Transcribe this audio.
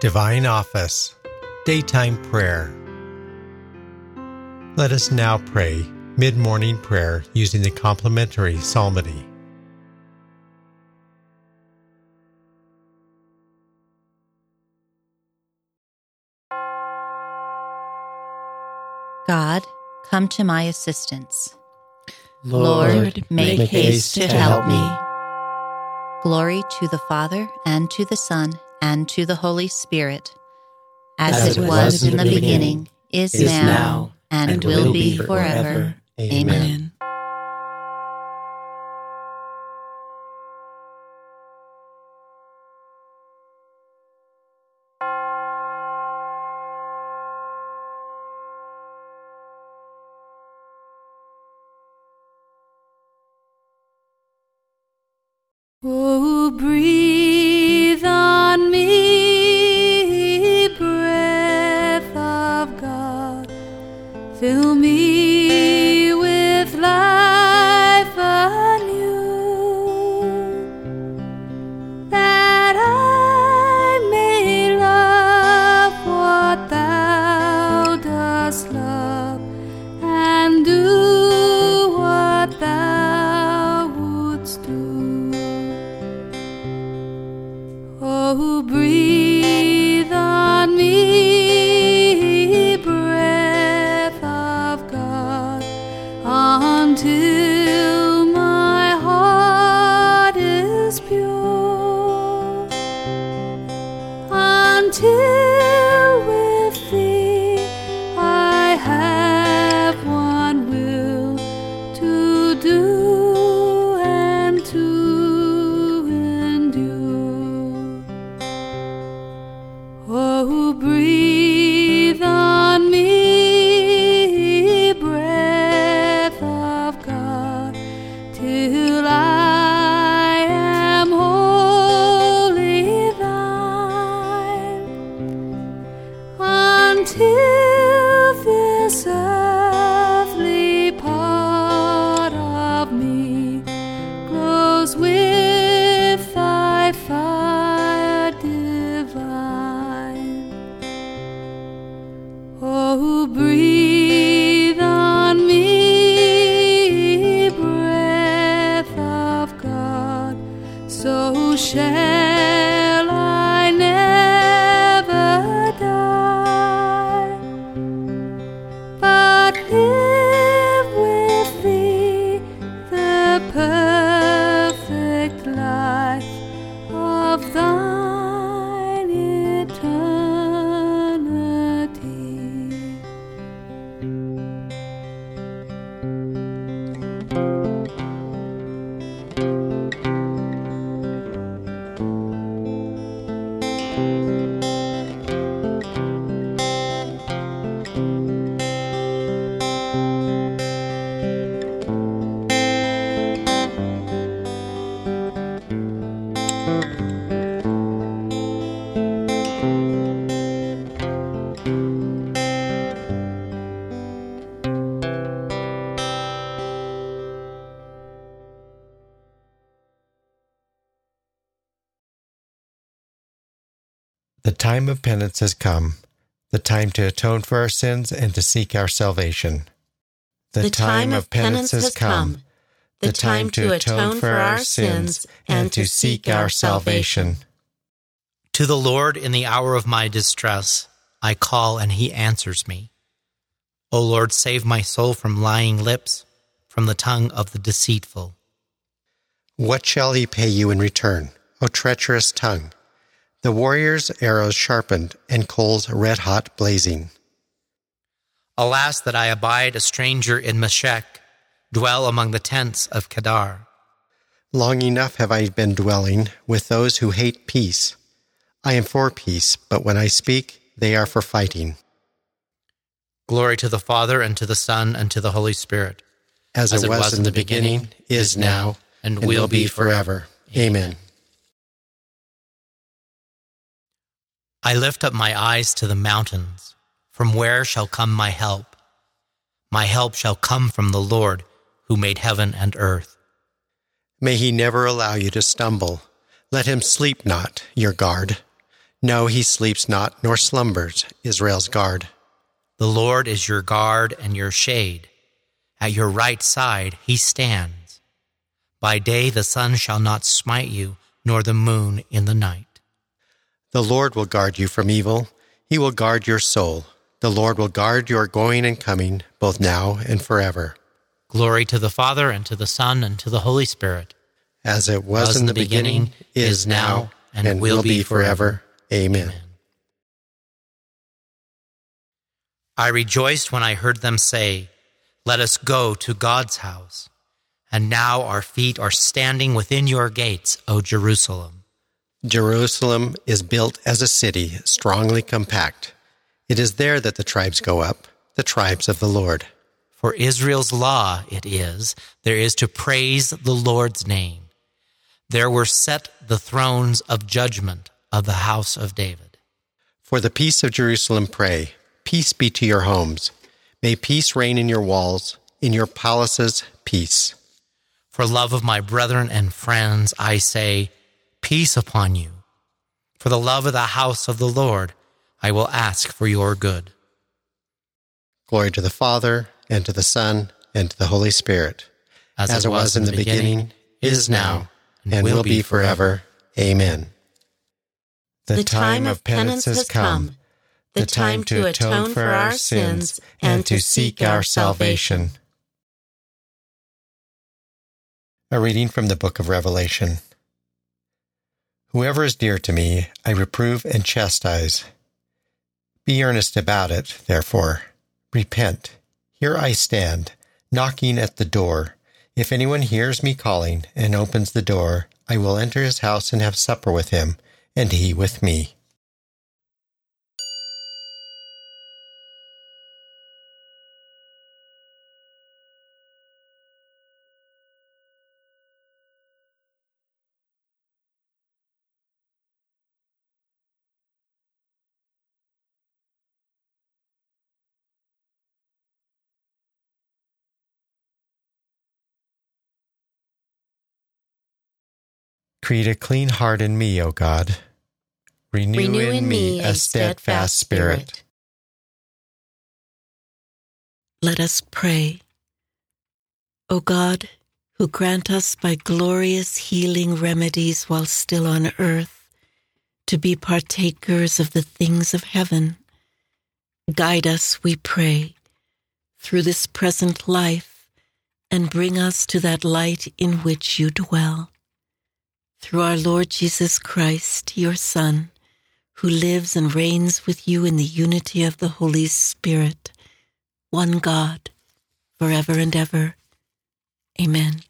Divine Office, Daytime Prayer. Let us now pray mid morning prayer using the complementary psalmody. God, come to my assistance. Lord, make, make haste to help me. Glory to the Father, and to the Son, and to the Holy Spirit, as, As it was in the beginning, is, is now, now, and, and will will be be forever. forever. Amen. Amen. The time of penance has come, the time to atone for our sins and to seek our salvation. The time of penance has come, the time to atone for our sins and to seek our salvation. To the Lord in the hour of my distress, I call and he answers me. O Lord, save my soul from lying lips, from the tongue of the deceitful. What shall he pay you in return, O treacherous tongue? The warrior's arrows sharpened and coals red hot blazing. Alas, that I abide a stranger in Meshech, dwell among the tents of Kedar. Long enough have I been dwelling with those who hate peace. I am for peace, but when I speak, they are for fighting. Glory to the Father, and to the Son, and to the Holy Spirit, As, it was, in the beginning, is now, and will be forever. Amen. I lift up my eyes to the mountains. From where shall come my help? My help shall come from the Lord, who made heaven and earth. May he never allow you to stumble. Let him sleep not, your guard. No, he sleeps not, nor slumbers, Israel's guard. The Lord is your guard and your shade. At your right side he stands. By day the sun shall not smite you, nor the moon in the night. The Lord will guard you from evil. He will guard your soul. The Lord will guard your going and coming, both now and forever. Glory to the Father, and to the Son, and to the Holy Spirit. As it was, was in the beginning, beginning, is now, and, and will be forever. Amen. Amen. I rejoiced when I heard them say, Let us go to God's house. And now our feet are standing within your gates, O Jerusalem. Jerusalem is built as a city, strongly compact. It is there that the tribes go up, the tribes of the Lord. For Israel's law it is, there is to praise the Lord's name. There were set the thrones of judgment of the house of David. For the peace of Jerusalem pray, peace be to your homes. May peace reign in your walls, in your palaces, peace. For love of my brethren and friends, I say, peace upon you. For the love of the house of the Lord, I will ask for your good. Glory to the Father, and to the Son, and to the Holy Spirit, as, as it was, was in the beginning, beginning is now, and, and will be forever. Amen. The time of penance has come, the time to atone for our sins and to seek our salvation. A reading from the book of Revelation. Whoever is dear to me, I reprove and chastise. Be earnest about it, therefore. Repent. Here I stand, knocking at the door. If anyone hears me calling and opens the door, I will enter his house and have supper with him, and he with me. Create a clean heart in me, O God. Renew, Renew in, in me a steadfast spirit. Let us pray. O God, who grant us by glorious healing remedies while still on earth to be partakers of the things of heaven, guide us, we pray, through this present life and bring us to that light in which you dwell through our Lord Jesus Christ, your Son, who lives and reigns with you in the unity of the Holy Spirit, one God, forever and ever. Amen.